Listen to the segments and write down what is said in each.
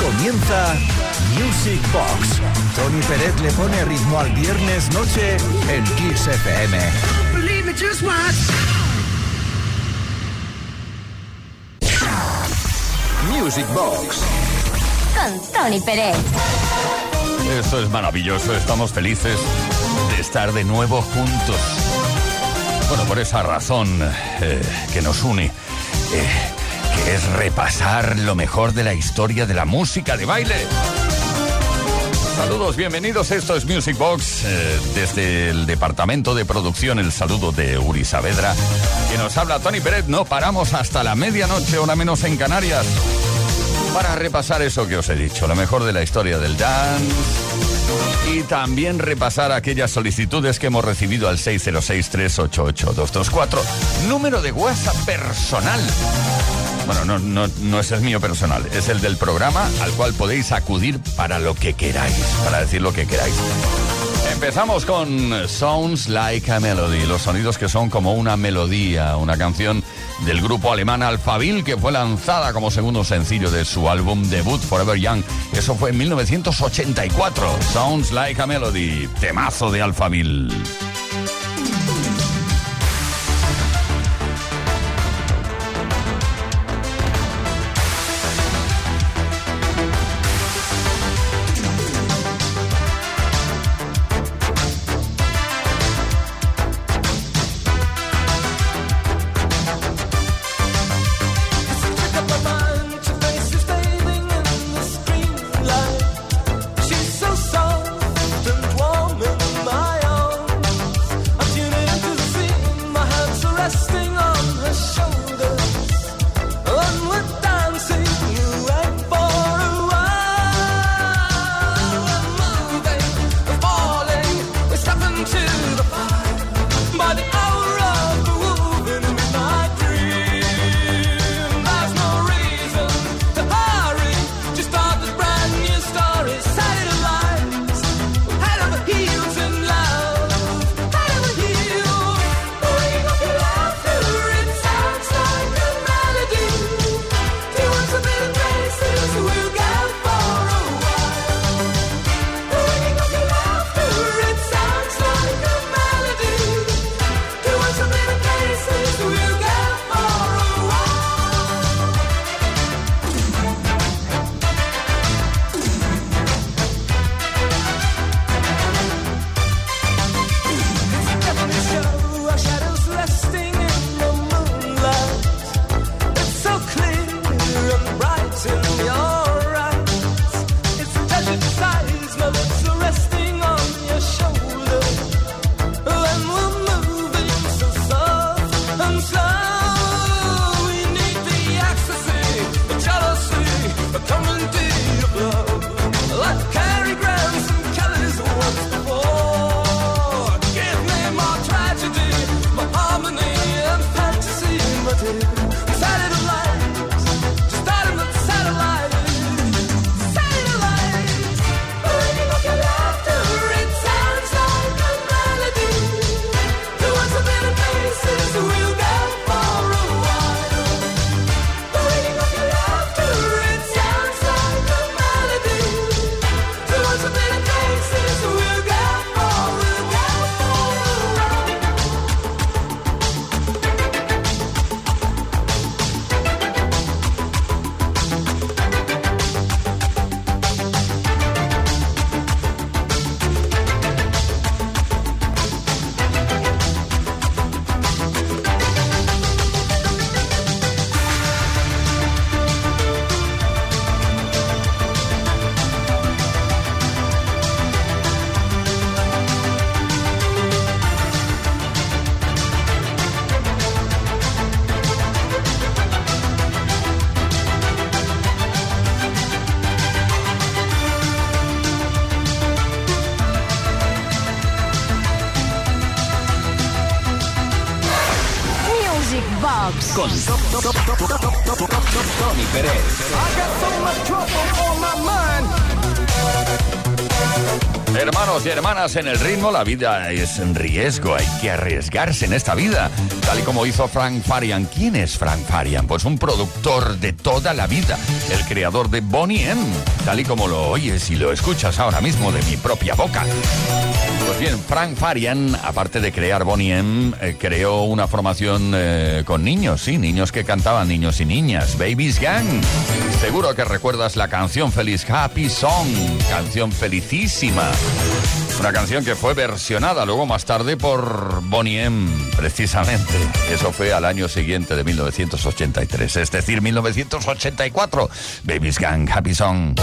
Comienza Music Box. Tony Pérez le pone ritmo al viernes noche en Kiss FM. Music Box. Con Tony Pérez. Esto es maravilloso, estamos felices de estar de nuevo juntos. Bueno, por esa razón eh, que nos une, eh, es repasar lo mejor de la historia de la música de baile. Saludos, bienvenidos. Esto es Music Box eh, desde el departamento de producción. El saludo de Uri Saavedra, que nos habla Tony Pérez. No paramos hasta la medianoche, hora menos en Canarias, para repasar eso que os he dicho, lo mejor de la historia del dance y también repasar aquellas solicitudes que hemos recibido al 606-388-224, número de WhatsApp personal. Bueno, no, no, no es el mío personal, es el del programa al cual podéis acudir para lo que queráis, para decir lo que queráis. Empezamos con Sounds Like a Melody, los sonidos que son como una melodía, una canción del grupo alemán Alphaville que fue lanzada como segundo sencillo de su álbum debut Forever Young. Eso fue en 1984. Sounds Like a Melody, temazo de Alphaville. en el ritmo, la vida es un riesgo, hay que arriesgarse en esta vida, tal y como hizo Frank Farian. ¿Quién es Frank Farian? Pues un productor de toda la vida, el creador de Bonnie M, tal y como lo oyes y lo escuchas ahora mismo de mi propia boca. Pues bien, Frank Farian, aparte de crear Bonnie M, eh, creó una formación eh, con niños, sí, niños que cantaban, niños y niñas, Babies Gang. Seguro que recuerdas la canción feliz Happy Song, canción felicísima. Una canción que fue versionada luego más tarde por Bonnie M, precisamente. Eso fue al año siguiente de 1983, es decir, 1984. Baby's Gang, Happy Song.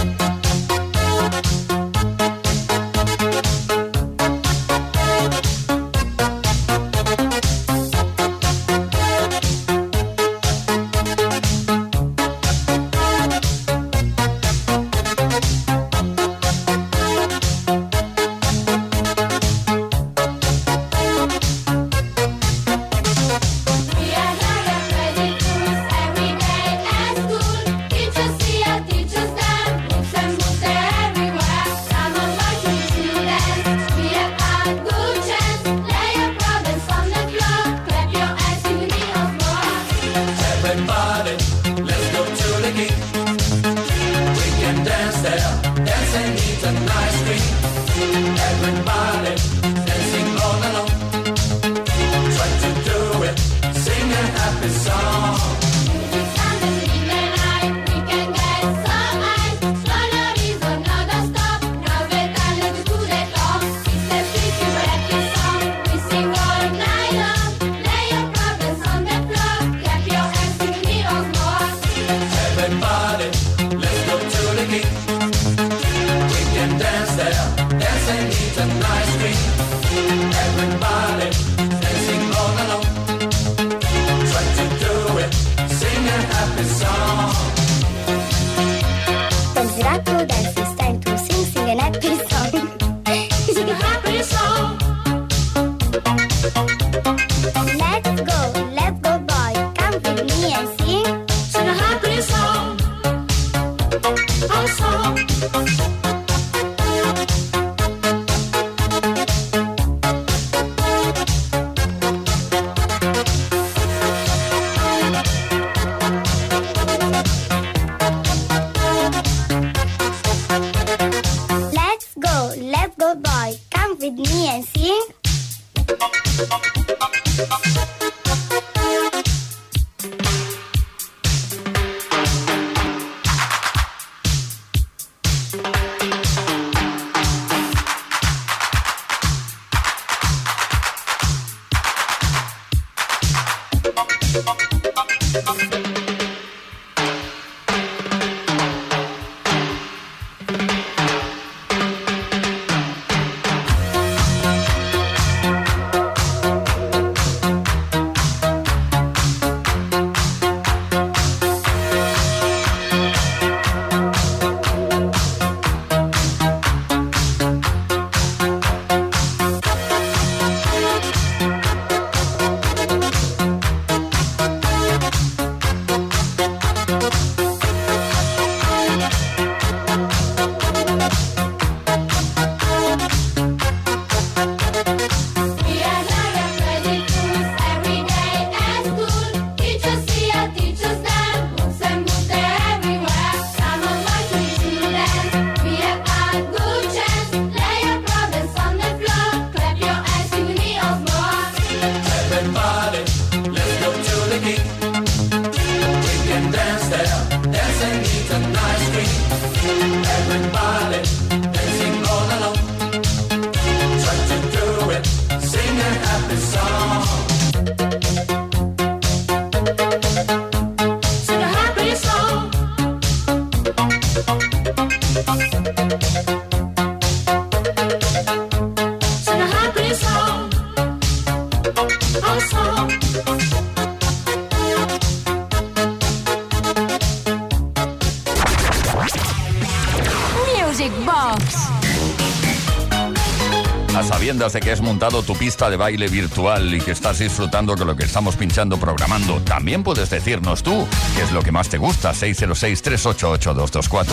Pista de baile virtual y que estás disfrutando con lo que estamos pinchando, programando, también puedes decirnos tú qué es lo que más te gusta. 606-388-224.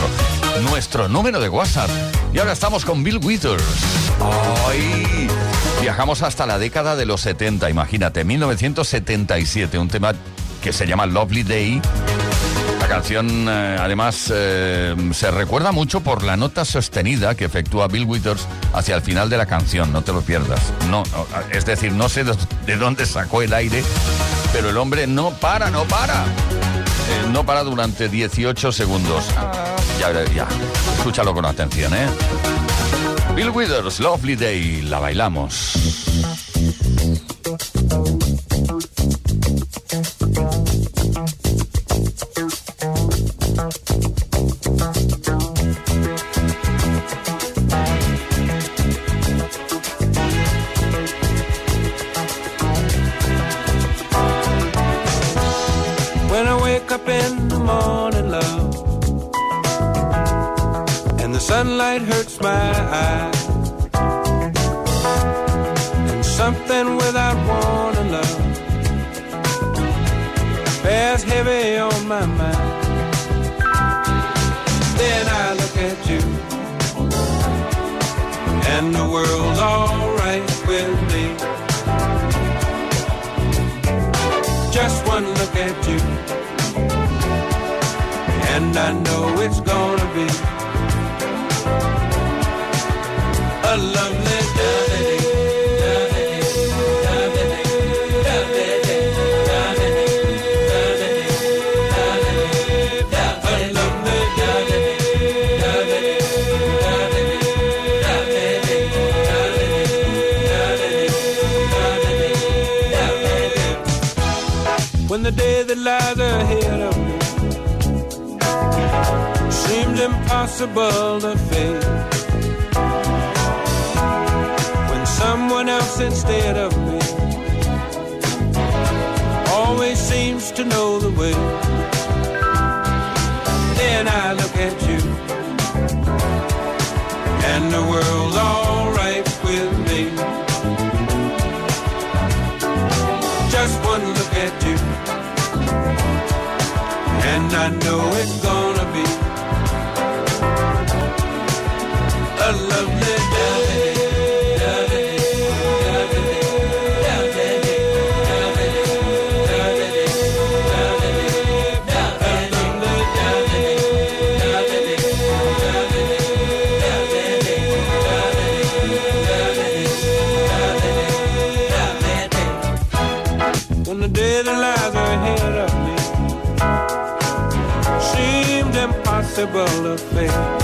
Nuestro número de WhatsApp. Y ahora estamos con Bill Withers. ¡Ay! Viajamos hasta la década de los 70, imagínate, 1977, un tema que se llama Lovely Day. Canción, eh, además, eh, se recuerda mucho por la nota sostenida que efectúa Bill Withers hacia el final de la canción, no te lo pierdas. No, es decir, no sé de, de dónde sacó el aire, pero el hombre no para, no para. Eh, no para durante 18 segundos. Ya, ya, escúchalo con atención, ¿eh? Bill Withers, Lovely Day, la bailamos. Just one look at you, and I know it's gonna be susceptible of faith.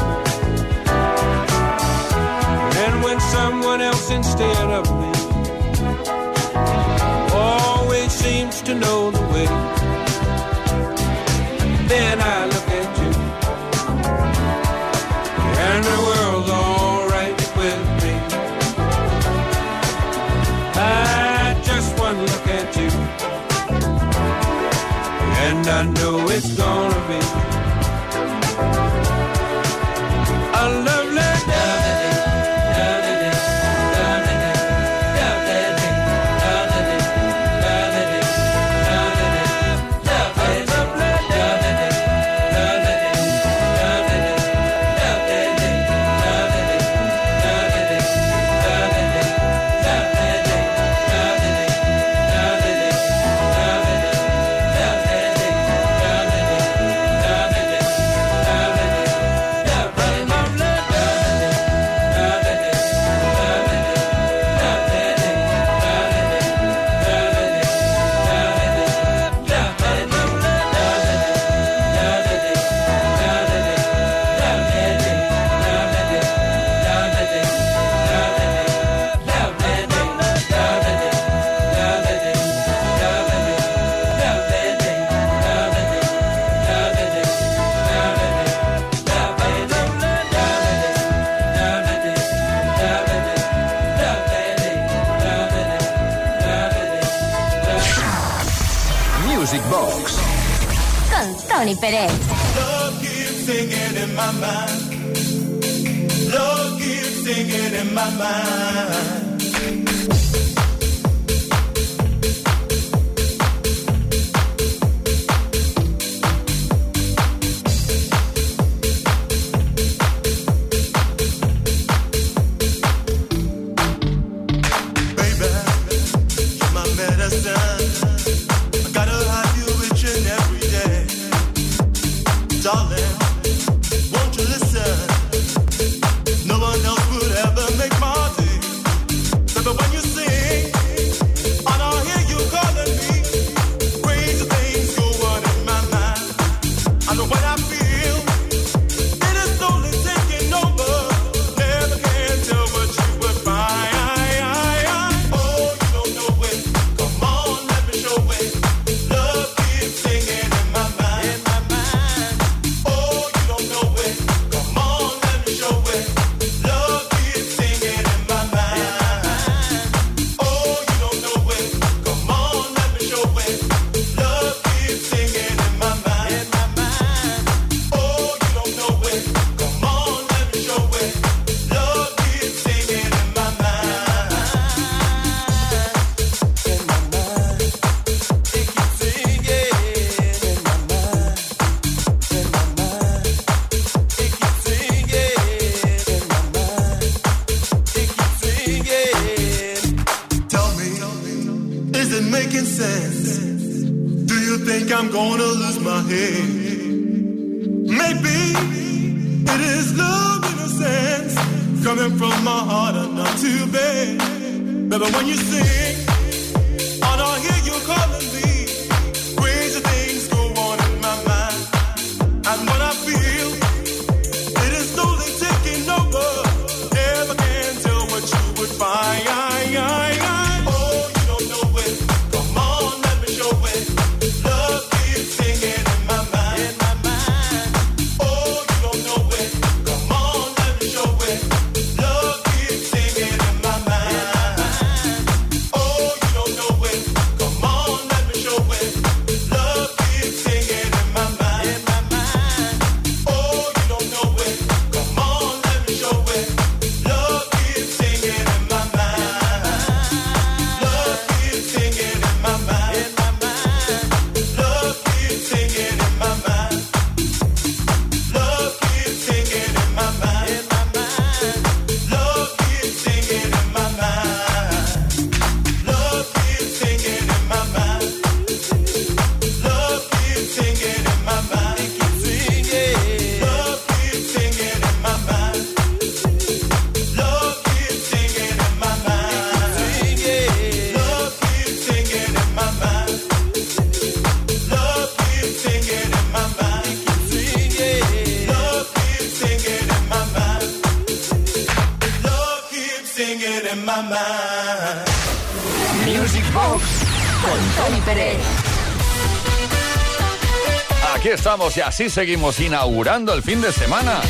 y así seguimos inaugurando el fin de semana.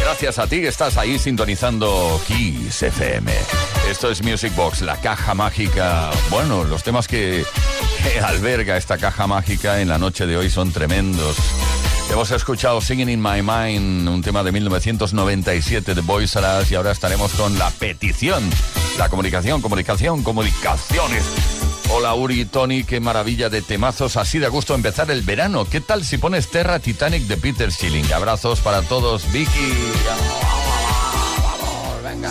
Gracias a ti estás ahí sintonizando Kiss FM. Esto es Music Box, la caja mágica. Bueno, los temas que, alberga esta caja mágica en la noche de hoy son tremendos. Hemos escuchado Singing in My Mind, un tema de 1997 de Boys Us, y ahora estaremos con la petición, la comunicación, comunicación, comunicaciones Hola Uri, Tony, qué maravilla de temazos. Así da gusto empezar el verano. ¿Qué tal si pones Terra Titanic de Peter Schilling? Abrazos para todos, Vicky. Venga.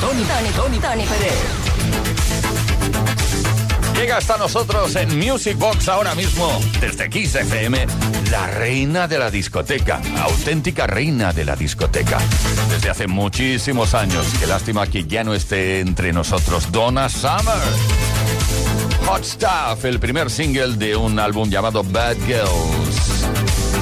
Tony, Tony, Tony, Tony Pérez. Llega hasta nosotros en Music Box ahora mismo, desde Kiss FM, la reina de la discoteca, auténtica reina de la discoteca. Desde hace muchísimos años, qué lástima que ya no esté entre nosotros, Donna Summer. Hot Stuff, el primer single de un álbum llamado Bad Girls.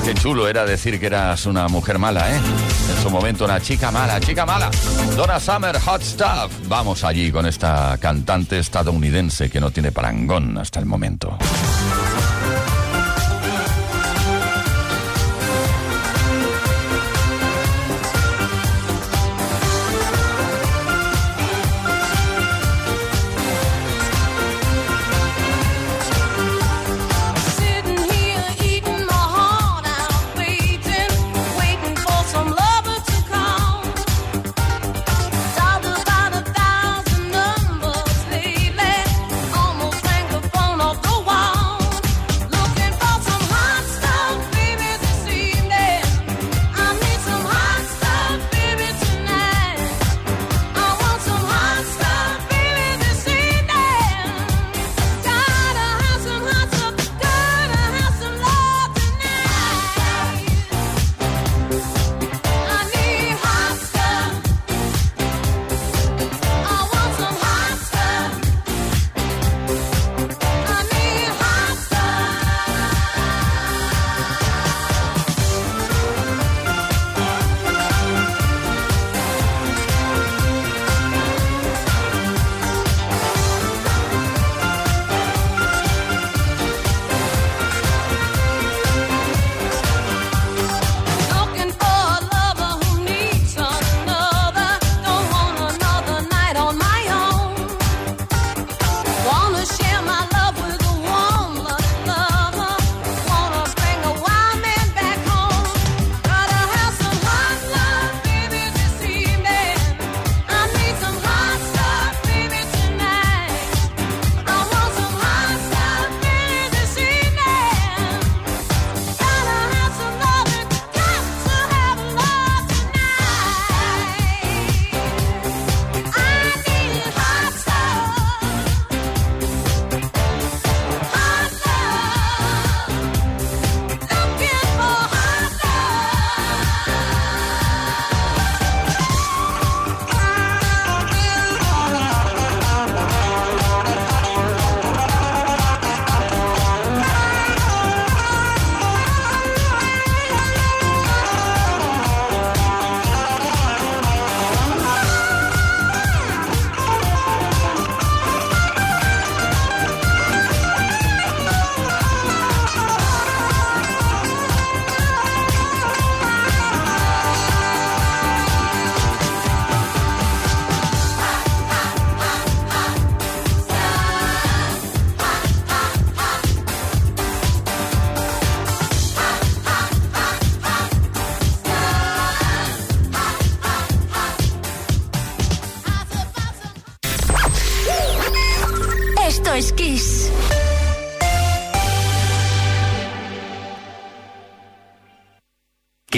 Qué chulo era decir que eras una mujer mala, ¿eh? En su momento una chica mala, chica mala. Donna Summer, Hot Stuff. Vamos allí con esta cantante estadounidense que no tiene parangón hasta el momento.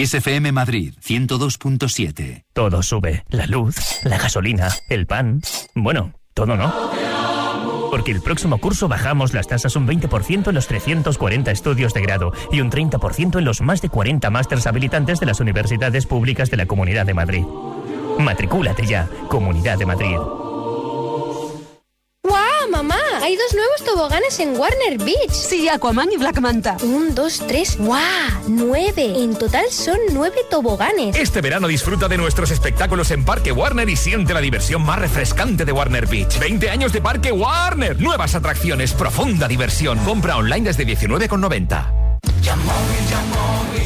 Kiss FM Madrid 102.7. Todo sube. La luz, la gasolina, el pan. Bueno, todo no. Porque el próximo curso bajamos las tasas un 20% en los 340 estudios de grado y un 30% en los más de 40 másters habilitantes de las universidades públicas de la Comunidad de Madrid. Matricúlate ya, Comunidad de Madrid. ¡Guau, mamá! Hay dos nuevos toboganes en Warner Beach. Sí, Aquaman y Black Manta. Un, dos, tres. ¡Guau! Nueve. En total son nueve toboganes. Este verano disfruta de nuestros espectáculos en Parque Warner y siente la diversión más refrescante de Warner Beach. 20 años de Parque Warner. Nuevas atracciones, profunda diversión. Compra online desde 19,90.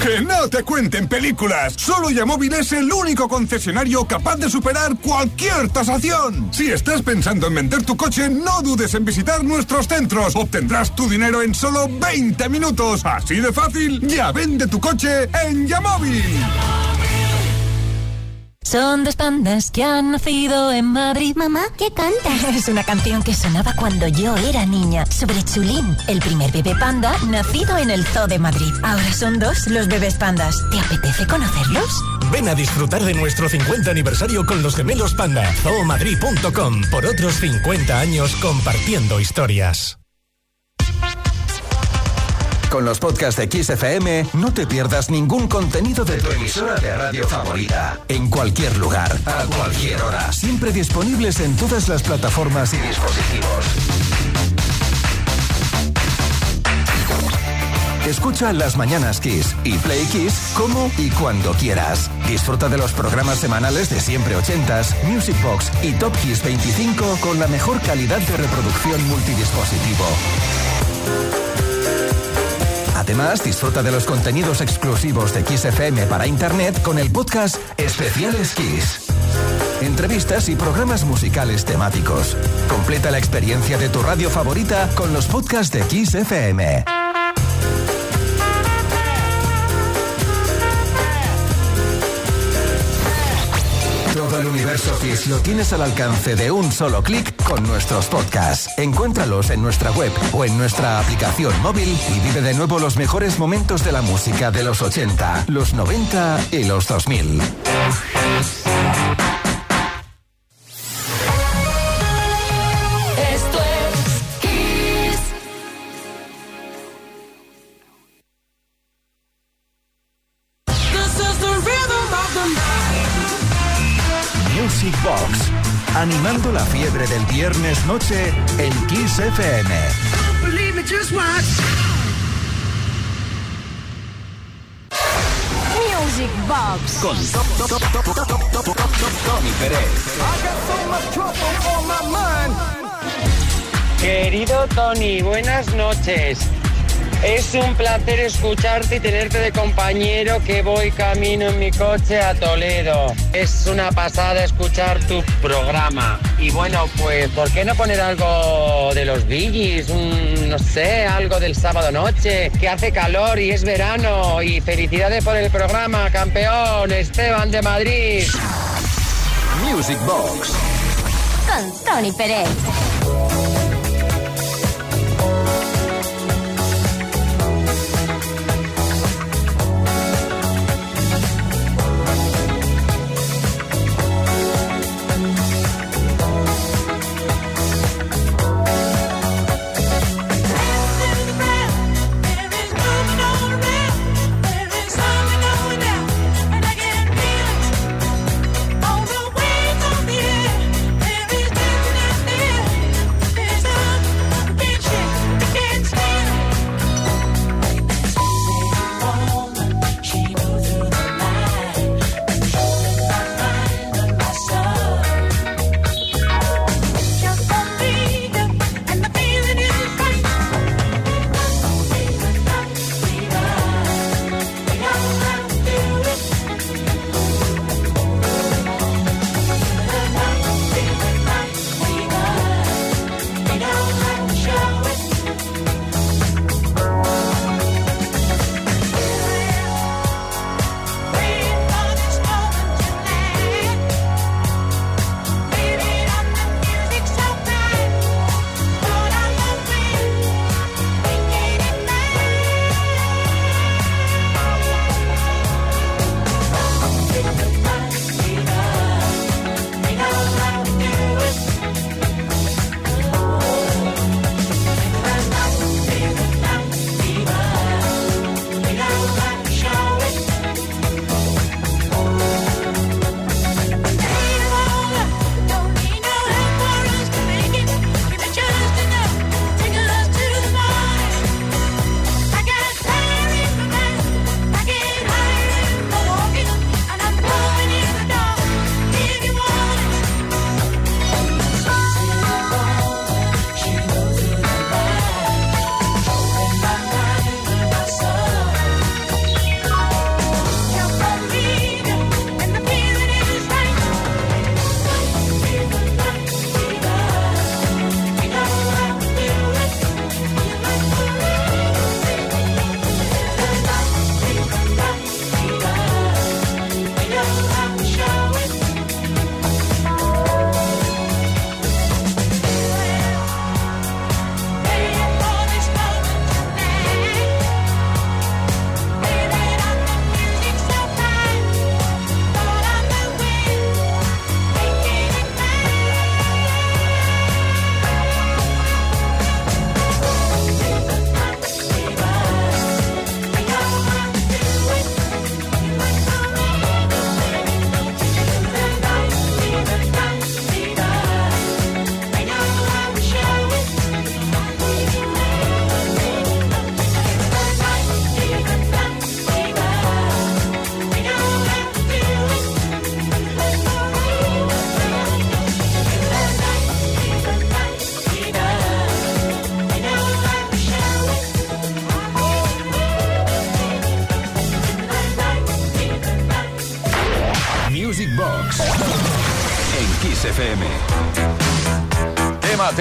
Que no te cuenten películas. Solo Yamóvil es el único concesionario capaz de superar cualquier tasación. Si estás pensando en vender tu coche, no dudes en visitar nuestros centros. Obtendrás tu dinero en solo 20 minutos. Así de fácil. Ya vende tu coche en Yamóvil. Son dos pandas que han nacido en Madrid. Mamá, ¿qué cantas? Es una canción que sonaba cuando yo era niña, sobre Chulín, el primer bebé panda nacido en el Zoo de Madrid. Ahora son dos los bebés pandas. ¿Te apetece conocerlos? Ven a disfrutar de nuestro 50 aniversario con los gemelos panda. Zoomadrid.com por otros 50 años compartiendo historias. Con los podcasts de Kiss FM no te pierdas ningún contenido de tu emisora de radio favorita. En cualquier lugar, a cualquier hora. Siempre disponibles en todas las plataformas y dispositivos. Escucha Las Mañanas Kiss y Play Kiss como y cuando quieras. Disfruta de los programas semanales de Siempre Ochentas, Music Box y Top Kiss 25 con la mejor calidad de reproducción multidispositivo. Además, disfruta de los contenidos exclusivos de Kiss FM para Internet con el podcast Especiales Kiss. Entrevistas y programas musicales temáticos. Completa la experiencia de tu radio favorita con los podcasts de Kiss FM. El universo Kiss lo tienes al alcance de un solo clic con nuestros podcasts. Encuéntralos en nuestra web o en nuestra aplicación móvil y vive de nuevo los mejores momentos de la música de los 80, los 90 y los 2000. Animando la fiebre del viernes noche en Kiss FM. Believe me, just watch. Music Box. Con Tony Pérez. Querido Tony, buenas noches. Es un placer escucharte y tenerte de compañero que voy camino en mi coche a Toledo. Es una pasada escuchar tu programa. Y bueno, pues, ¿por qué no poner algo de los Billys? Un, no sé, algo del sábado noche, que hace calor y es verano. Y felicidades por el programa, campeón, Esteban de Madrid. Music Box. Con Tony Pérez.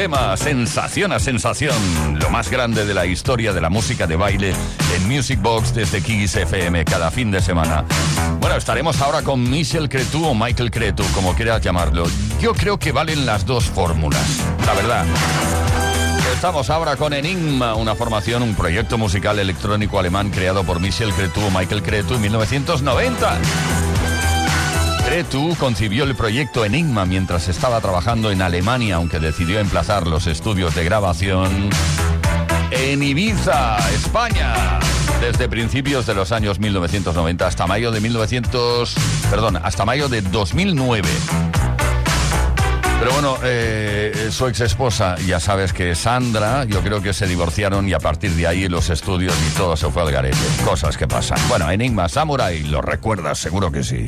Tema sensación a sensación, lo más grande de la historia de la música de baile en Music Box desde Kiss FM cada fin de semana. Bueno, estaremos ahora con Michel Cretu o Michael Cretu, como quieras llamarlo. Yo creo que valen las dos fórmulas, la verdad. Estamos ahora con Enigma, una formación, un proyecto musical electrónico alemán creado por Michel Cretu o Michael Cretu en 1990. Cretu concibió el proyecto Enigma mientras estaba trabajando en Alemania, aunque decidió emplazar los estudios de grabación en Ibiza, España, desde principios de los años 1990 hasta mayo de 1900, perdón, hasta mayo de 2009. Pero bueno, eh, su ex esposa, ya sabes que Sandra, yo creo que se divorciaron y a partir de ahí los estudios y todo se fue al garete. Cosas que pasan. Bueno, Enigma Samurai, lo recuerdas, seguro que sí.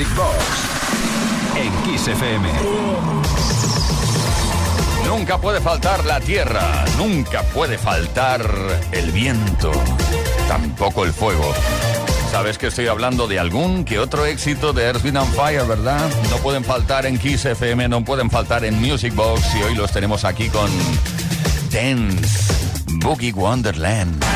Music Box en Kiss FM. Nunca puede faltar la tierra, nunca puede faltar el viento, tampoco el fuego. Sabes que estoy hablando de algún que otro éxito de Earth, Wind and Fire, ¿verdad? No pueden faltar en Kiss FM, no pueden faltar en Music Box y hoy los tenemos aquí con Dance, Boogie Wonderland.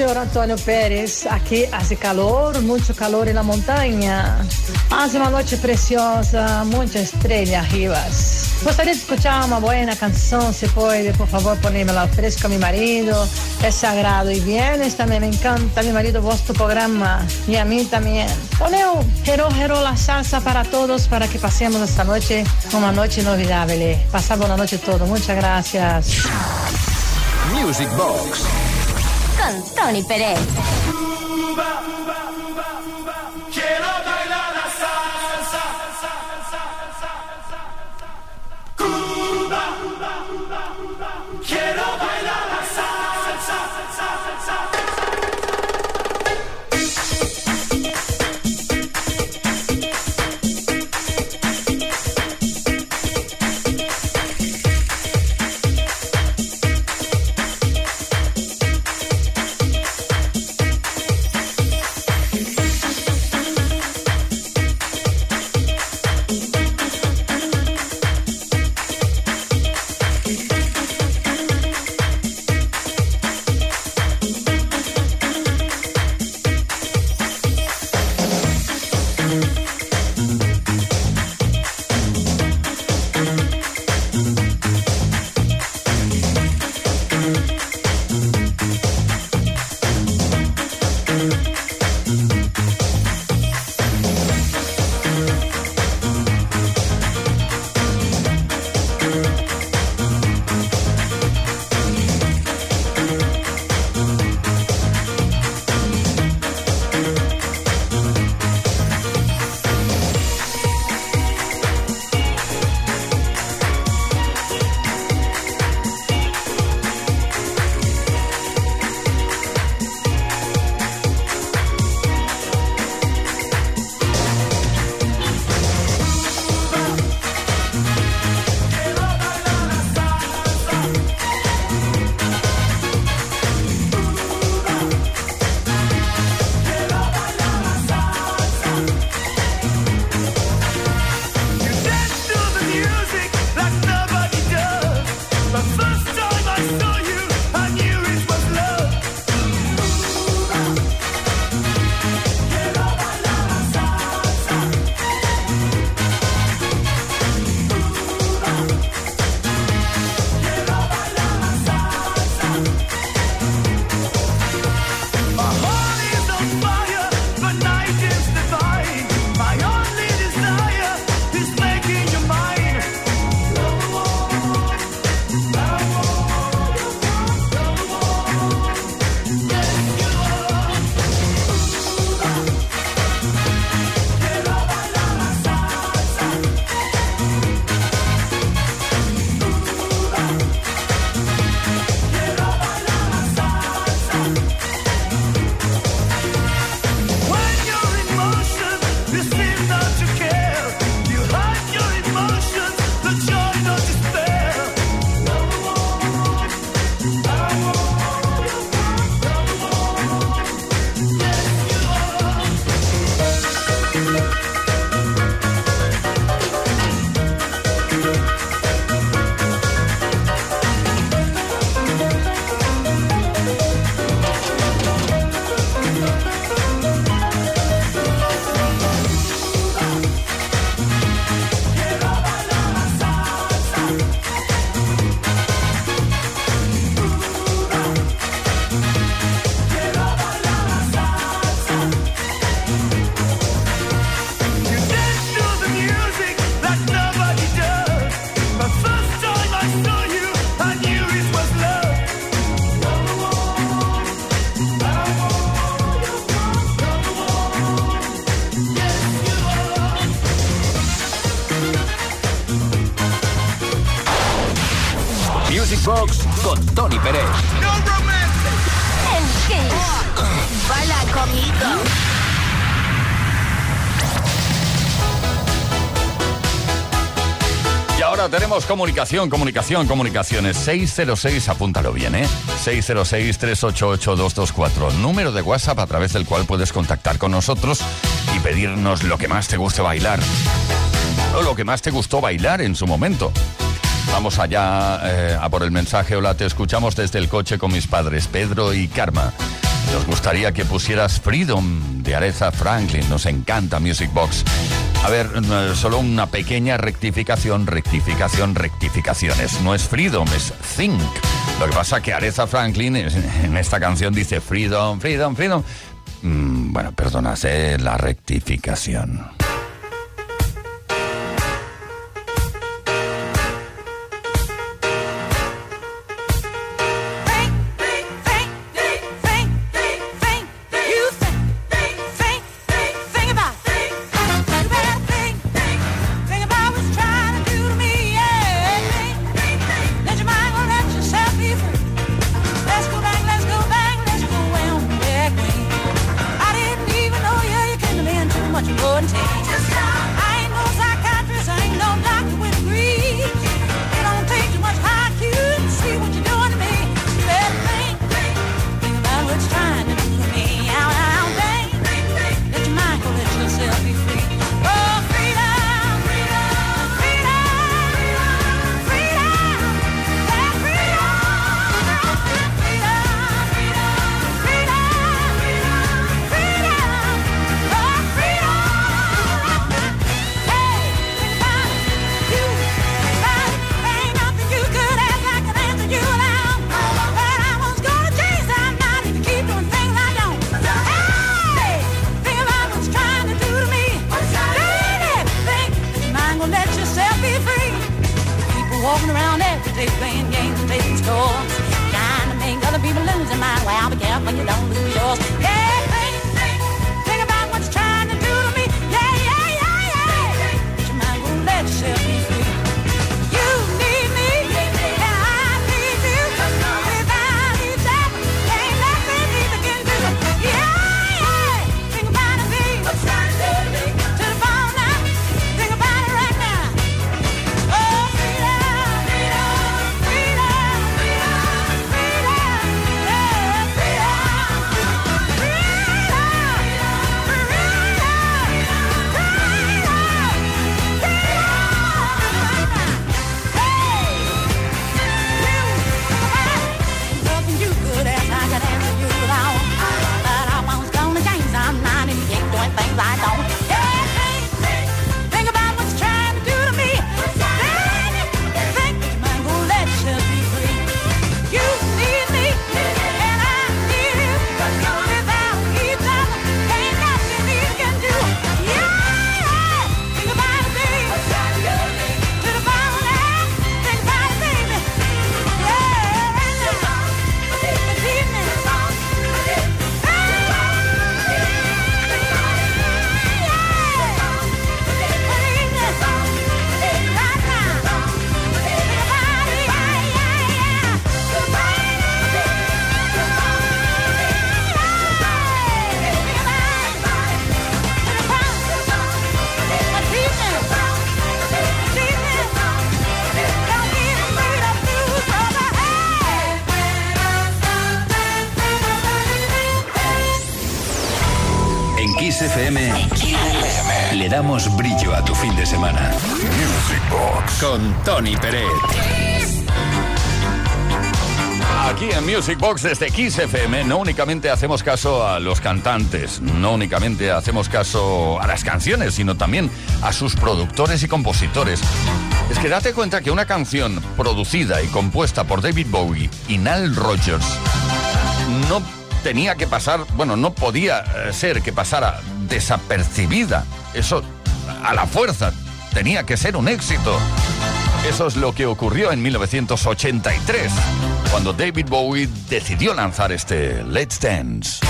Noches, señor Antonio Pérez. Aquí hace calor, mucho calor en la montaña. Hace una noche preciosa, mucha estrella arriba. Gostaria de escuchar una buena canción, se puede, por favor, ponérmela. Ofrezco a mi marido, es sagrado y vienes también, me encanta, mi marido, vuestro programa y a mí también. Poneu Hero Hero la salsa para todos, para que pasemos esta noche una noche inolvidable. Pasamos una noche todo, muchas gracias. Music Box Tony Pérez. Tenemos comunicación, comunicación, comunicaciones. 606, apúntalo bien, ¿eh? 606-388-224. Número de WhatsApp a través del cual puedes contactar con nosotros y pedirnos lo que más te guste bailar. O lo que más te gustó bailar en su momento. Vamos allá eh, a por el mensaje. Hola, te escuchamos desde el coche con mis padres, Pedro y Karma. Nos gustaría que pusieras Freedom de Aretha Franklin. Nos encanta Music Box. A ver, eh, solo una pequeña rectificación, rectificación, rectificaciones. No es Freedom, es Think. Lo que pasa que Aretha Franklin es- en esta canción dice Freedom, Freedom, Freedom. Mm, bueno, perdona, sé la rectificación. Music desde Kiss FM no únicamente hacemos caso a los cantantes, no únicamente hacemos caso a las canciones, sino también a sus productores y compositores. Es que date cuenta que una canción producida y compuesta por David Bowie y Nile Rodgers no tenía que pasar, bueno, no podía eh, ser que pasara desapercibida. Eso a la fuerza tenía que ser un éxito. Eso es lo que ocurrió en 1983, cuando David Bowie decidió lanzar este Let's Dance.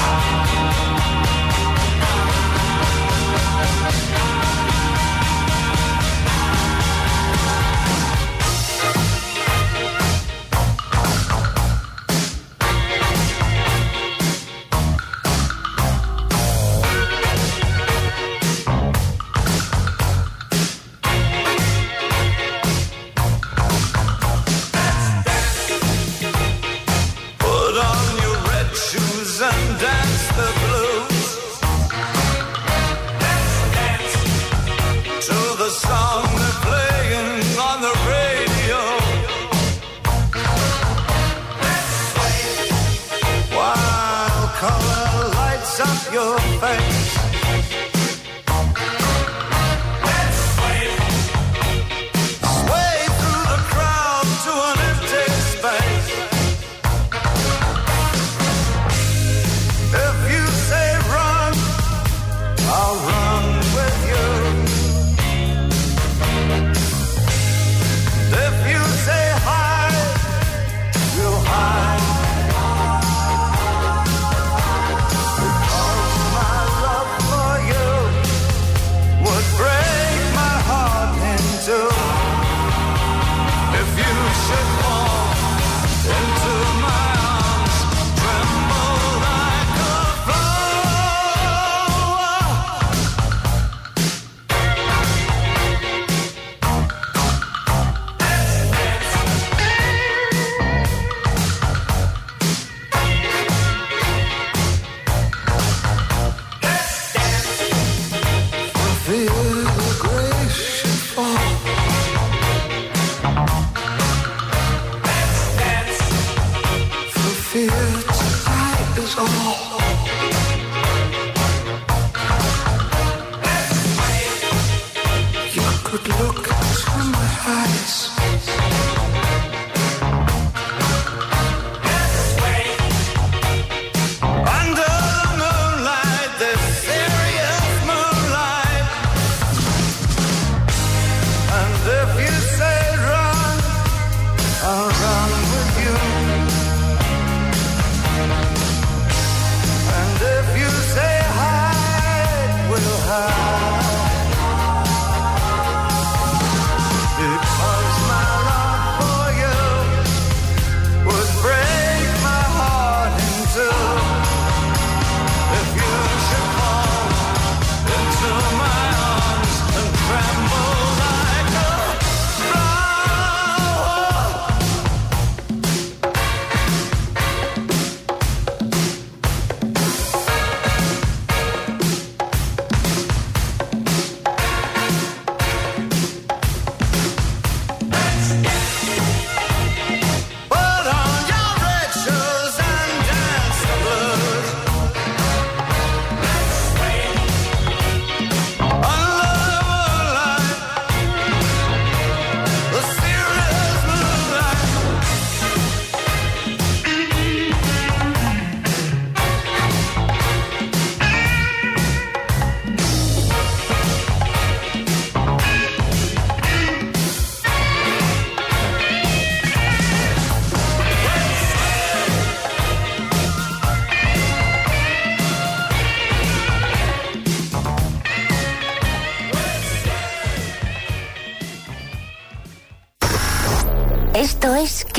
your face.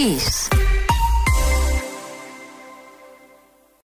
Esto es Kiss.